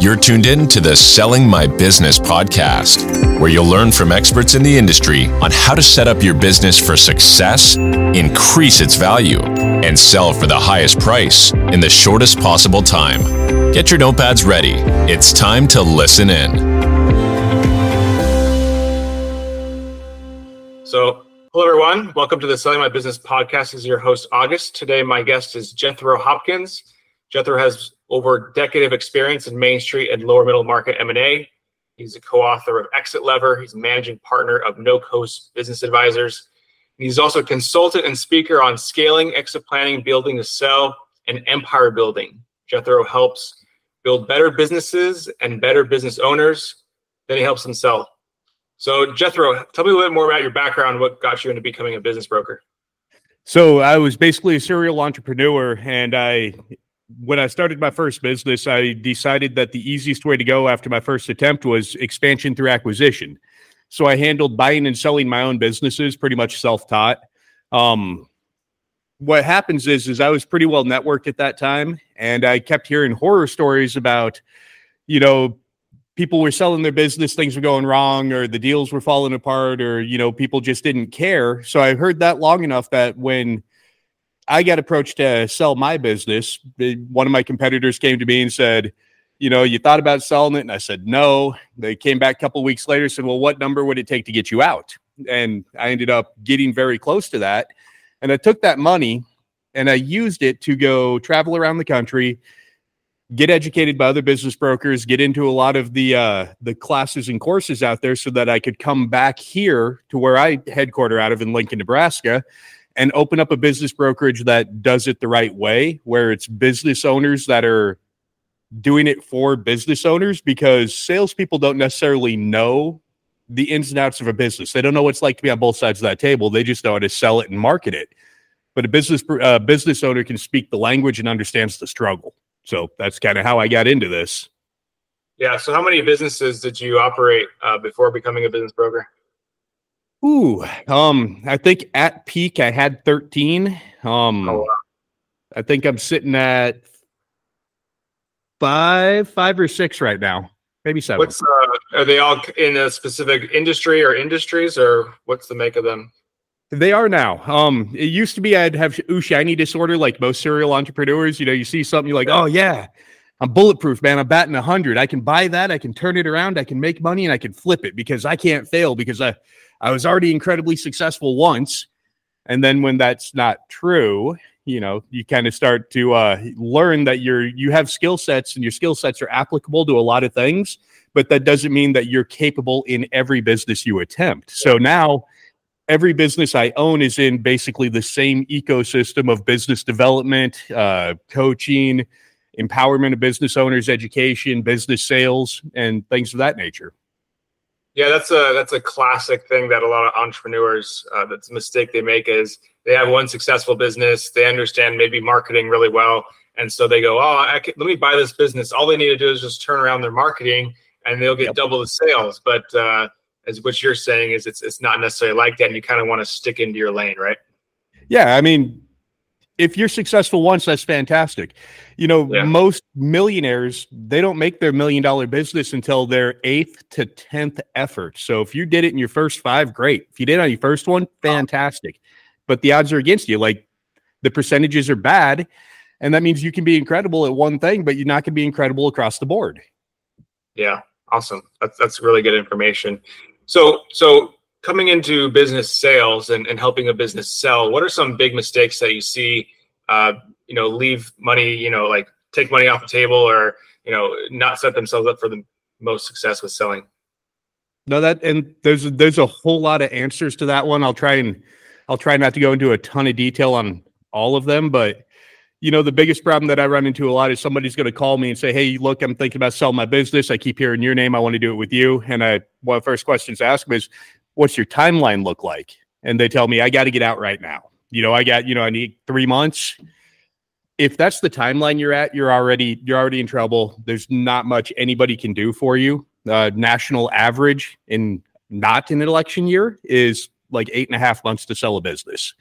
You're tuned in to the Selling My Business podcast, where you'll learn from experts in the industry on how to set up your business for success, increase its value, and sell for the highest price in the shortest possible time. Get your notepads ready. It's time to listen in. So, hello everyone. Welcome to the Selling My Business podcast. This is your host August. Today, my guest is Jethro Hopkins. Jethro has over a decade of experience in Main Street and lower middle market M&A. He's a co-author of Exit Lever. He's a managing partner of No Coast Business Advisors. He's also a consultant and speaker on scaling, exit planning, building to sell, and empire building. Jethro helps build better businesses and better business owners. Then he helps them sell. So, Jethro, tell me a little bit more about your background. What got you into becoming a business broker? So, I was basically a serial entrepreneur, and I when I started my first business, I decided that the easiest way to go after my first attempt was expansion through acquisition. So I handled buying and selling my own businesses, pretty much self-taught. Um, what happens is, is I was pretty well networked at that time, and I kept hearing horror stories about, you know, people were selling their business, things were going wrong, or the deals were falling apart, or you know, people just didn't care. So I heard that long enough that when I got approached to sell my business. One of my competitors came to me and said, you know, you thought about selling it? And I said, no. They came back a couple weeks later, said, well, what number would it take to get you out? And I ended up getting very close to that. And I took that money and I used it to go travel around the country, get educated by other business brokers, get into a lot of the uh, the classes and courses out there, so that I could come back here to where I headquarter out of in Lincoln, Nebraska, and open up a business brokerage that does it the right way, where it's business owners that are doing it for business owners because salespeople don't necessarily know the ins and outs of a business. They don't know what it's like to be on both sides of that table. They just know how to sell it and market it. But a business uh, business owner can speak the language and understands the struggle. So that's kind of how I got into this. Yeah. So, how many businesses did you operate uh, before becoming a business broker? Ooh, um, I think at peak I had 13. Um, oh, wow. I think I'm sitting at five, five or six right now, maybe seven. What's uh, are they all in a specific industry or industries, or what's the make of them? They are now. Um, it used to be I'd have ooh shiny disorder like most serial entrepreneurs. You know, you see something, you're like, oh yeah, I'm bulletproof, man. I'm batting hundred. I can buy that. I can turn it around. I can make money, and I can flip it because I can't fail because I I was already incredibly successful once. And then when that's not true, you know, you kind of start to uh, learn that you're you have skill sets and your skill sets are applicable to a lot of things, but that doesn't mean that you're capable in every business you attempt. So now every business I own is in basically the same ecosystem of business development, uh, coaching, empowerment of business owners, education, business sales, and things of that nature. Yeah, that's a that's a classic thing that a lot of entrepreneurs uh, that's a mistake they make is they have one successful business, they understand maybe marketing really well, and so they go, oh, can, let me buy this business. All they need to do is just turn around their marketing, and they'll get yep. double the sales. But uh, as what you're saying is, it's it's not necessarily like that, and you kind of want to stick into your lane, right? Yeah, I mean, if you're successful once, that's fantastic. You know, yeah. most millionaires, they don't make their million dollar business until their eighth to 10th effort. So if you did it in your first five, great. If you did on your first one, fantastic. But the odds are against you. Like the percentages are bad. And that means you can be incredible at one thing, but you're not going to be incredible across the board. Yeah. Awesome. That's, that's really good information. So, so coming into business sales and, and helping a business sell, what are some big mistakes that you see? Uh, you know, leave money, you know, like take money off the table or, you know, not set themselves up for the most success with selling. No, that and there's there's a whole lot of answers to that one. I'll try and I'll try not to go into a ton of detail on all of them, but you know, the biggest problem that I run into a lot is somebody's going to call me and say, Hey, look, I'm thinking about selling my business. I keep hearing your name. I want to do it with you. And I, one of the first questions to ask them is, what's your timeline look like? And they tell me, I got to get out right now. You know, I got, you know, I need three months. If that's the timeline you're at, you're already, you're already in trouble. There's not much anybody can do for you. Uh, national average in not in an election year is like eight and a half months to sell a business.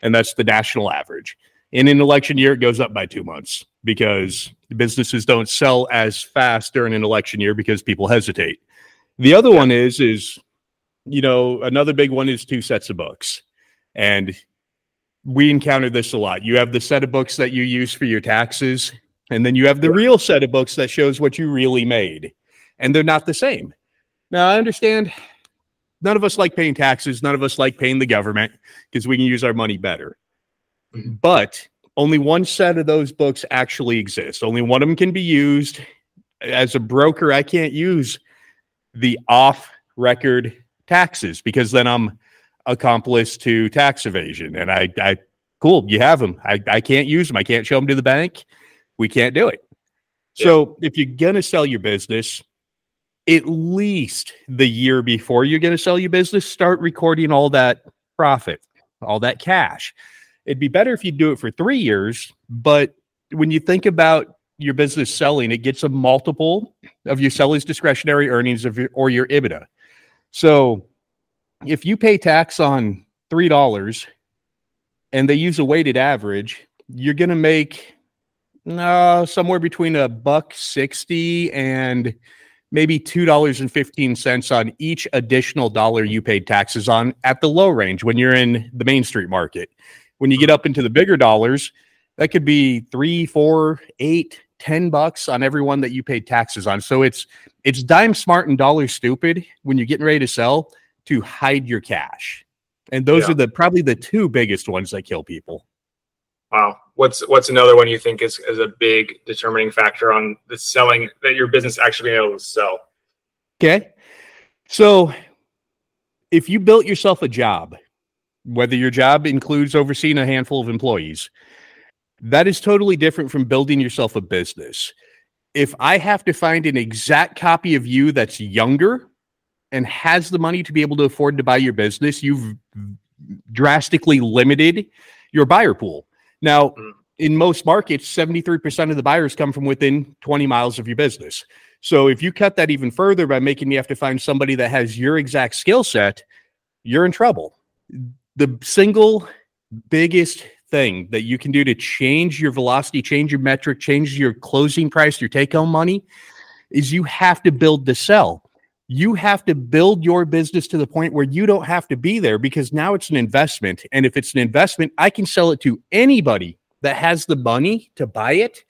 And that's the national average. In an election year, it goes up by two months because businesses don't sell as fast during an election year because people hesitate. The other one is is you know another big one is two sets of books, and we encounter this a lot. You have the set of books that you use for your taxes, and then you have the real set of books that shows what you really made, and they're not the same. Now I understand none of us like paying taxes, none of us like paying the government because we can use our money better. Mm-hmm. But only one set of those books actually exists. Only one of them can be used. As a broker, I can't use the off record taxes because then I'm accomplice to tax evasion. And I, I cool, you have them. I, I can't use them. I can't show them to the bank. We can't do it. Yeah. So if you're going to sell your business, at least the year before you're going to sell your business, start recording all that profit, all that cash. It'd be better if you do it for three years, but when you think about your business selling, it gets a multiple of your seller's discretionary earnings of your, or your EBITDA. So if you pay tax on three dollars and they use a weighted average, you're going to make uh, somewhere between a buck sixty and maybe $2.15 on each additional dollar you paid taxes on at the low range when you're in the Main Street market. When you get up into the bigger dollars, that could be three, four, eight, ten bucks on everyone that you paid taxes on. So it's it's dime smart and dollar stupid when you're getting ready to sell to hide your cash. And those yeah. are the probably the two biggest ones that kill people. Wow. What's what's another one you think is, is a big determining factor on the selling that your business actually being able to sell? Okay. So if you built yourself a job, whether your job includes overseeing a handful of employees, that is totally different from building yourself a business. If I have to find an exact copy of you that's younger and has the money to be able to afford to buy your business, you've drastically limited your buyer pool. Now, mm. in most markets, 73% of the buyers come from within 20 miles of your business. So if you cut that even further by making you have to find somebody that has your exact skill set, you're in trouble. The single biggest thing that you can do to change your velocity, change your metric, change your closing price, your take home money is you have to build the sell you have to build your business to the point where you don't have to be there because now it's an investment. And if it's an investment, I can sell it to anybody that has the money to buy it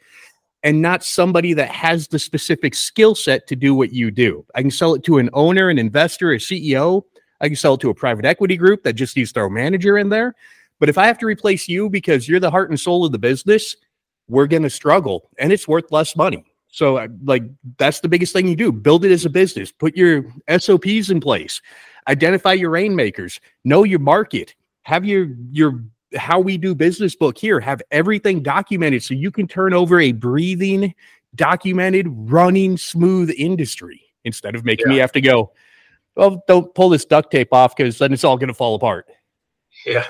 and not somebody that has the specific skill set to do what you do. I can sell it to an owner, an investor, a CEO. I can sell it to a private equity group that just needs to throw a manager in there. But if I have to replace you because you're the heart and soul of the business, we're going to struggle and it's worth less money. So, uh, like, that's the biggest thing you do build it as a business, put your SOPs in place, identify your rainmakers, know your market, have your, your, how we do business book here, have everything documented so you can turn over a breathing, documented, running, smooth industry instead of making yeah. me have to go, well, don't pull this duct tape off because then it's all going to fall apart. Yeah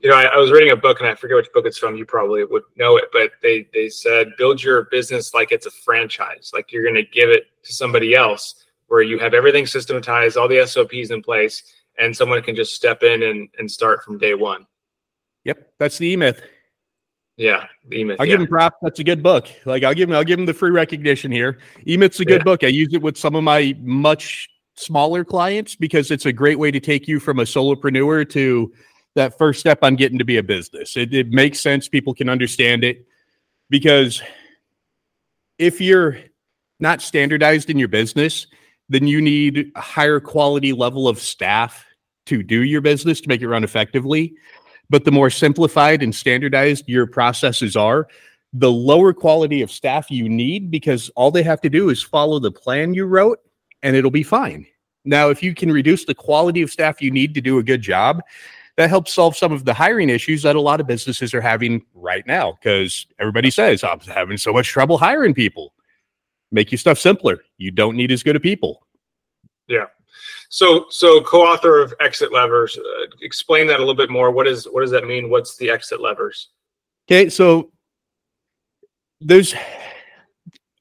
you know, I, I, was reading a book and I forget which book it's from. You probably would know it, but they they said build your business like it's a franchise, like you're going to give it to somebody else, where you have everything systematized, all the SOPs in place, and someone can just step in and and start from day one. Yep, that's the E Myth. Yeah, the E-Myth. I'll yeah. give him props. That's a good book. Like I'll give him, I'll give him the free recognition here. E Myth's a good yeah. book. I use it with some of my much smaller clients because it's a great way to take you from a solopreneur to that first step on getting to be a business. It, it makes sense. People can understand it because if you're not standardized in your business, then you need a higher quality level of staff to do your business to make it run effectively. But the more simplified and standardized your processes are, the lower quality of staff you need because all they have to do is follow the plan you wrote and it'll be fine. Now, if you can reduce the quality of staff you need to do a good job, that helps solve some of the hiring issues that a lot of businesses are having right now because everybody says I'm having so much trouble hiring people. Make your stuff simpler. You don't need as good of people. Yeah. So, so co-author of Exit Levers, uh, explain that a little bit more. What is what does that mean? What's the exit levers? Okay, so there's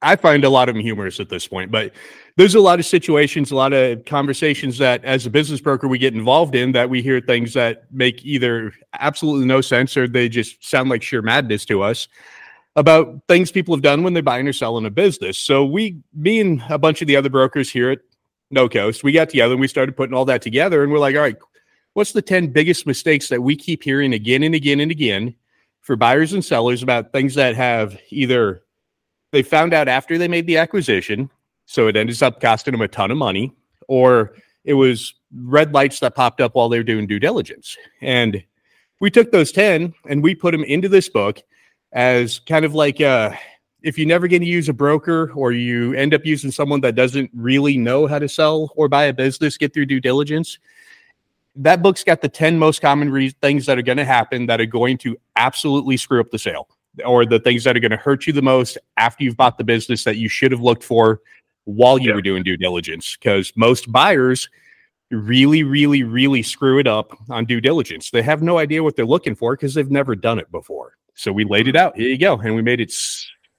I find a lot of them humorous at this point, but there's a lot of situations, a lot of conversations that as a business broker we get involved in that we hear things that make either absolutely no sense or they just sound like sheer madness to us. about things people have done when they're buying or selling a business. So we, me and a bunch of the other brokers here at No Coast, we got together and we started putting all that together. And we're like, all right, what's the 10 biggest mistakes that we keep hearing again and again and again for buyers and sellers about things that have either they found out after they made the acquisition, so it ended up costing them a ton of money, or it was red lights that popped up while they were doing due diligence. And we took those 10 and we put them into this book as kind of like uh, if you never get to use a broker or you end up using someone that doesn't really know how to sell or buy a business, get through due diligence. That book's got the 10 most common re- things that are going to happen that are going to absolutely screw up the sale or the things that are going to hurt you the most after you've bought the business that you should have looked for while you yeah. were doing due diligence. Because most buyers really, really, really screw it up on due diligence. They have no idea what they're looking for because they've never done it before. So we laid it out. Here you go. And we made it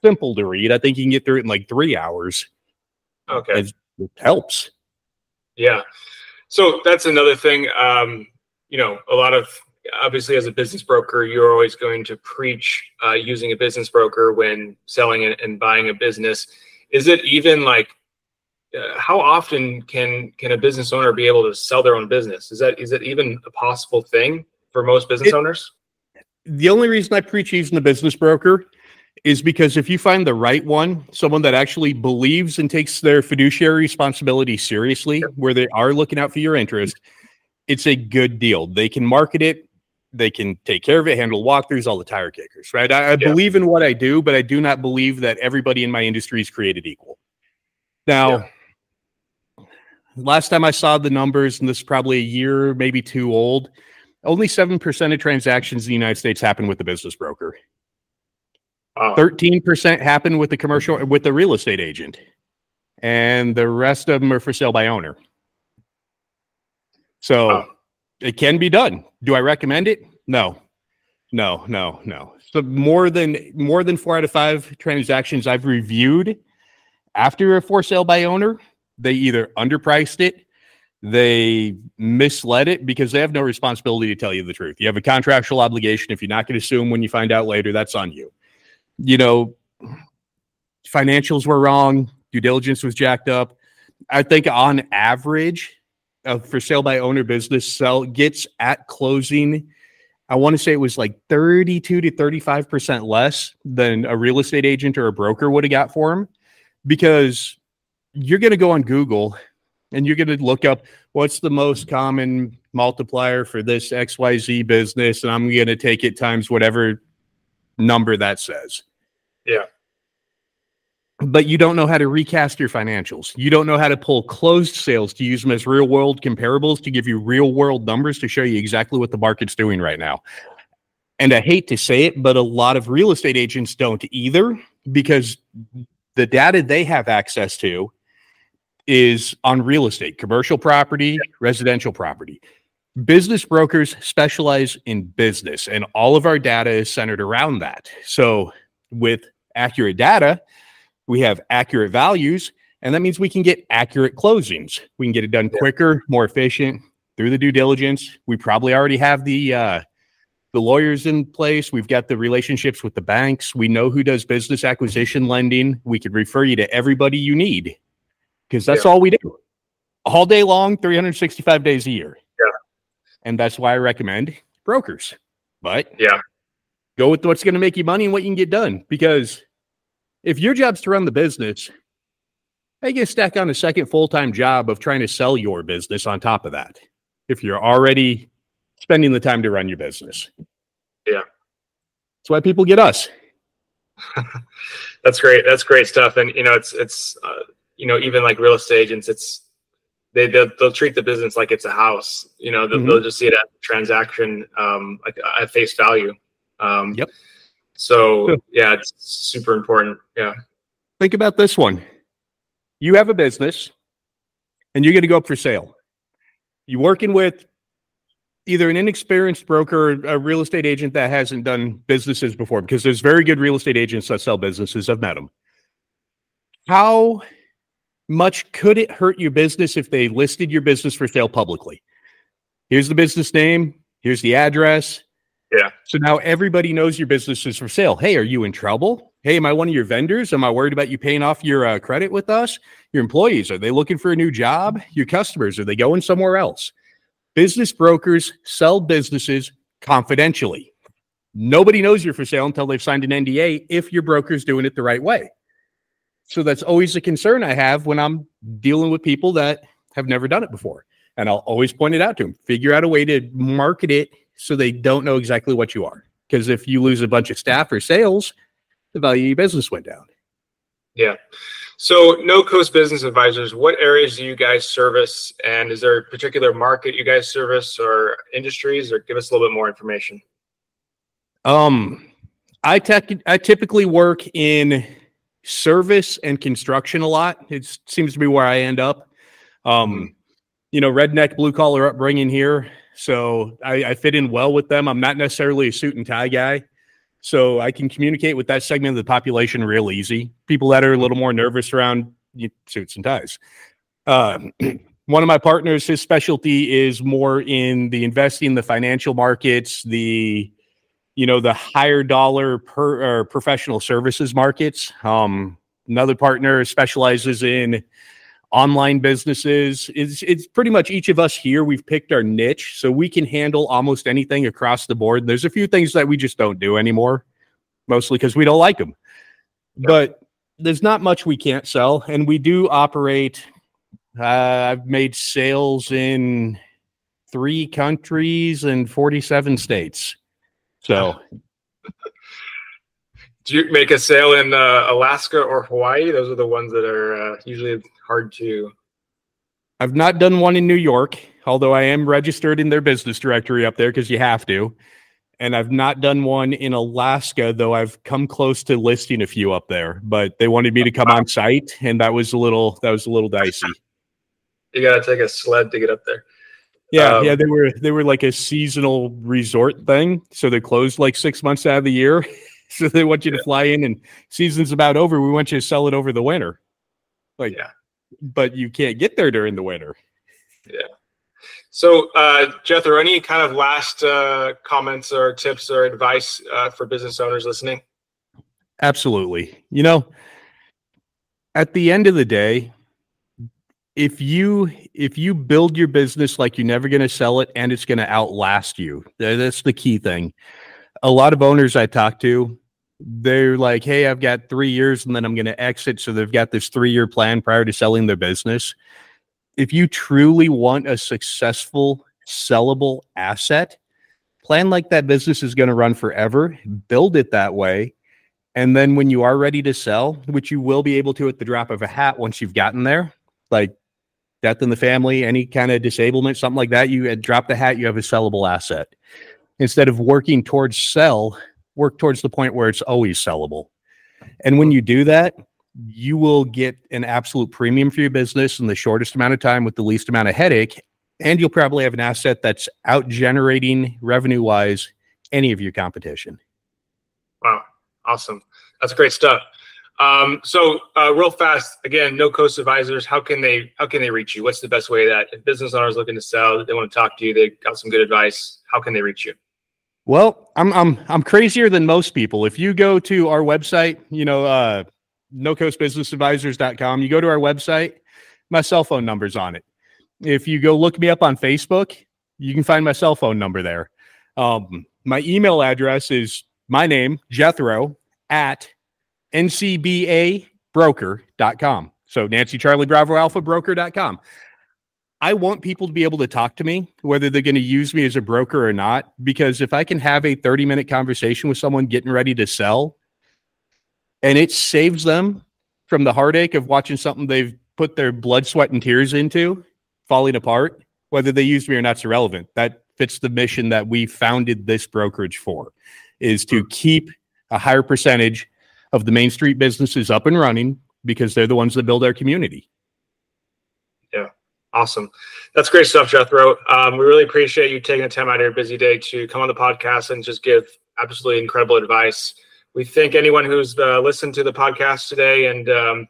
simple to read. I think you can get through it in like three hours. Okay. It, it helps. Yeah. So that's another thing. Um, you know, a lot of obviously as a business broker, you're always going to preach uh, using a business broker when selling and buying a business. Is it even like uh, how often can can a business owner be able to sell their own business? Is that is it even a possible thing for most business it, owners? The only reason I preach using a business broker is because if you find the right one, someone that actually believes and takes their fiduciary responsibility seriously, where they are looking out for your interest, it's a good deal. They can market it, they can take care of it, handle walkthroughs, all the tire kickers, right? I, I yeah. believe in what I do, but I do not believe that everybody in my industry is created equal. Now, yeah. Last time I saw the numbers, and this is probably a year, maybe two old, only 7% of transactions in the United States happen with the business broker. Thirteen percent happen with the commercial with the real estate agent, and the rest of them are for sale by owner. So it can be done. Do I recommend it? No, no, no, no. So more than more than four out of five transactions I've reviewed after a for sale by owner, they either underpriced it, they misled it because they have no responsibility to tell you the truth. You have a contractual obligation. If you're not going to them when you find out later, that's on you. You know, financials were wrong, due diligence was jacked up. I think on average, for sale by owner business sell gets at closing I want to say it was like 32 to 35% less than a real estate agent or a broker would have got for him because you're going to go on Google and you're going to look up what's the most common multiplier for this XYZ business and I'm going to take it times whatever number that says. Yeah but you don't know how to recast your financials. You don't know how to pull closed sales to use them as real world comparables to give you real world numbers to show you exactly what the market's doing right now. And I hate to say it, but a lot of real estate agents don't either because the data they have access to is on real estate, commercial property, residential property. Business brokers specialize in business, and all of our data is centered around that. So, with accurate data, we have accurate values, and that means we can get accurate closings. We can get it done quicker, more efficient through the due diligence. We probably already have the uh, the lawyers in place. We've got the relationships with the banks. We know who does business acquisition lending. We could refer you to everybody you need because that's yeah. all we do all day long, 365 days a year. Yeah. And that's why I recommend brokers. But yeah, go with what's going to make you money and what you can get done because if your job's to run the business, I can stack on a second full time job of trying to sell your business on top of that. If you're already spending the time to run your business. Yeah. That's why people get us. That's great. That's great stuff. And, you know, it's, it's, uh, you know, even like real estate agents, it's, they, they'll, they'll treat the business like it's a house, you know, they'll, mm-hmm. they'll just see it as a transaction, um, like at face value. Um, yep so yeah, it's super important. Yeah. Think about this one. You have a business and you're going to go up for sale. You're working with either an inexperienced broker or a real estate agent that hasn't done businesses before, because there's very good real estate agents that sell businesses. I've met them. How much could it hurt your business if they listed your business for sale publicly? Here's the business name. Here's the address. Yeah. So now everybody knows your business is for sale. Hey, are you in trouble? Hey, am I one of your vendors? Am I worried about you paying off your uh, credit with us? Your employees, are they looking for a new job? Your customers, are they going somewhere else? Business brokers sell businesses confidentially. Nobody knows you're for sale until they've signed an NDA if your broker's doing it the right way. So that's always a concern I have when I'm dealing with people that have never done it before. And I'll always point it out to them. Figure out a way to market it so they don't know exactly what you are. Because if you lose a bunch of staff or sales, the value of your business went down. Yeah. So, no coast business advisors, what areas do you guys service? And is there a particular market you guys service or industries, or give us a little bit more information? Um, I tech, I typically work in service and construction a lot. It seems to be where I end up. Um, mm-hmm. you know, redneck blue collar upbringing here, so I, I fit in well with them. I'm not necessarily a suit and tie guy. So I can communicate with that segment of the population real easy. People that are a little more nervous around suits and ties. Uh, one of my partners, his specialty is more in the investing, the financial markets, the you know the higher dollar per professional services markets. Um, another partner specializes in online businesses. It's it's pretty much each of us here. We've picked our niche, so we can handle almost anything across the board. There's a few things that we just don't do anymore, mostly because we don't like them. But there's not much we can't sell, and we do operate. Uh, I've made sales in three countries and 47 states. So. Do you make a sale in uh, Alaska or Hawaii? Those are the ones that are uh, usually hard to. I've not done one in New York, although I am registered in their business directory up there because you have to. And I've not done one in Alaska, though I've come close to listing a few up there. But they wanted me to come on site, and that was a little that was a little dicey. You got to take a sled to get up there. Yeah, um, yeah, they were they were like a seasonal resort thing, so they closed like six months out of the year. so they want you yeah. to fly in, and season's about over. We want you to sell it over the winter. Like, yeah but you can't get there during the winter. Yeah. So, uh, Jethro, any kind of last uh, comments or tips or advice uh, for business owners listening? Absolutely. You know, at the end of the day, if you if you build your business like you're never going to sell it and it's going to outlast you, that's the key thing. A lot of owners I talk to, they're like, hey, I've got three years and then I'm going to exit. So they've got this three year plan prior to selling their business. If you truly want a successful, sellable asset, plan like that business is going to run forever, build it that way. And then when you are ready to sell, which you will be able to at the drop of a hat once you've gotten there, like death in the family, any kind of disablement, something like that, you drop the hat, you have a sellable asset. Instead of working towards sell, work towards the point where it's always sellable. And when you do that, you will get an absolute premium for your business in the shortest amount of time with the least amount of headache. And you'll probably have an asset that's out generating revenue wise any of your competition. Wow. Awesome. That's great stuff. Um, so uh, real fast, again, no coast advisors. How can they how can they reach you? What's the best way that if business owners looking to sell, they want to talk to you, they got some good advice. How can they reach you? Well, I'm I'm I'm crazier than most people. If you go to our website, you know, uh nocoastbusinessadvisors.com, you go to our website, my cell phone number's on it. If you go look me up on Facebook, you can find my cell phone number there. Um, my email address is my name, Jethro, at ncbabroker.com. So Nancy Charlie Bravo Alpha Broker.com. I want people to be able to talk to me, whether they're going to use me as a broker or not, because if I can have a 30 minute conversation with someone getting ready to sell and it saves them from the heartache of watching something they've put their blood, sweat, and tears into falling apart, whether they use me or not's irrelevant. That fits the mission that we founded this brokerage for is to keep a higher percentage of the Main Street businesses up and running because they're the ones that build our community. Yeah, awesome. That's great stuff, Jethro. Um, we really appreciate you taking the time out of your busy day to come on the podcast and just give absolutely incredible advice. We thank anyone who's uh, listened to the podcast today. And um,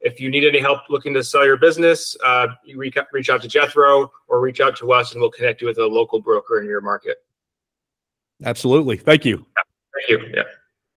if you need any help looking to sell your business, uh, you reach, reach out to Jethro or reach out to us and we'll connect you with a local broker in your market. Absolutely. Thank you. Yeah. Thank you. Yeah.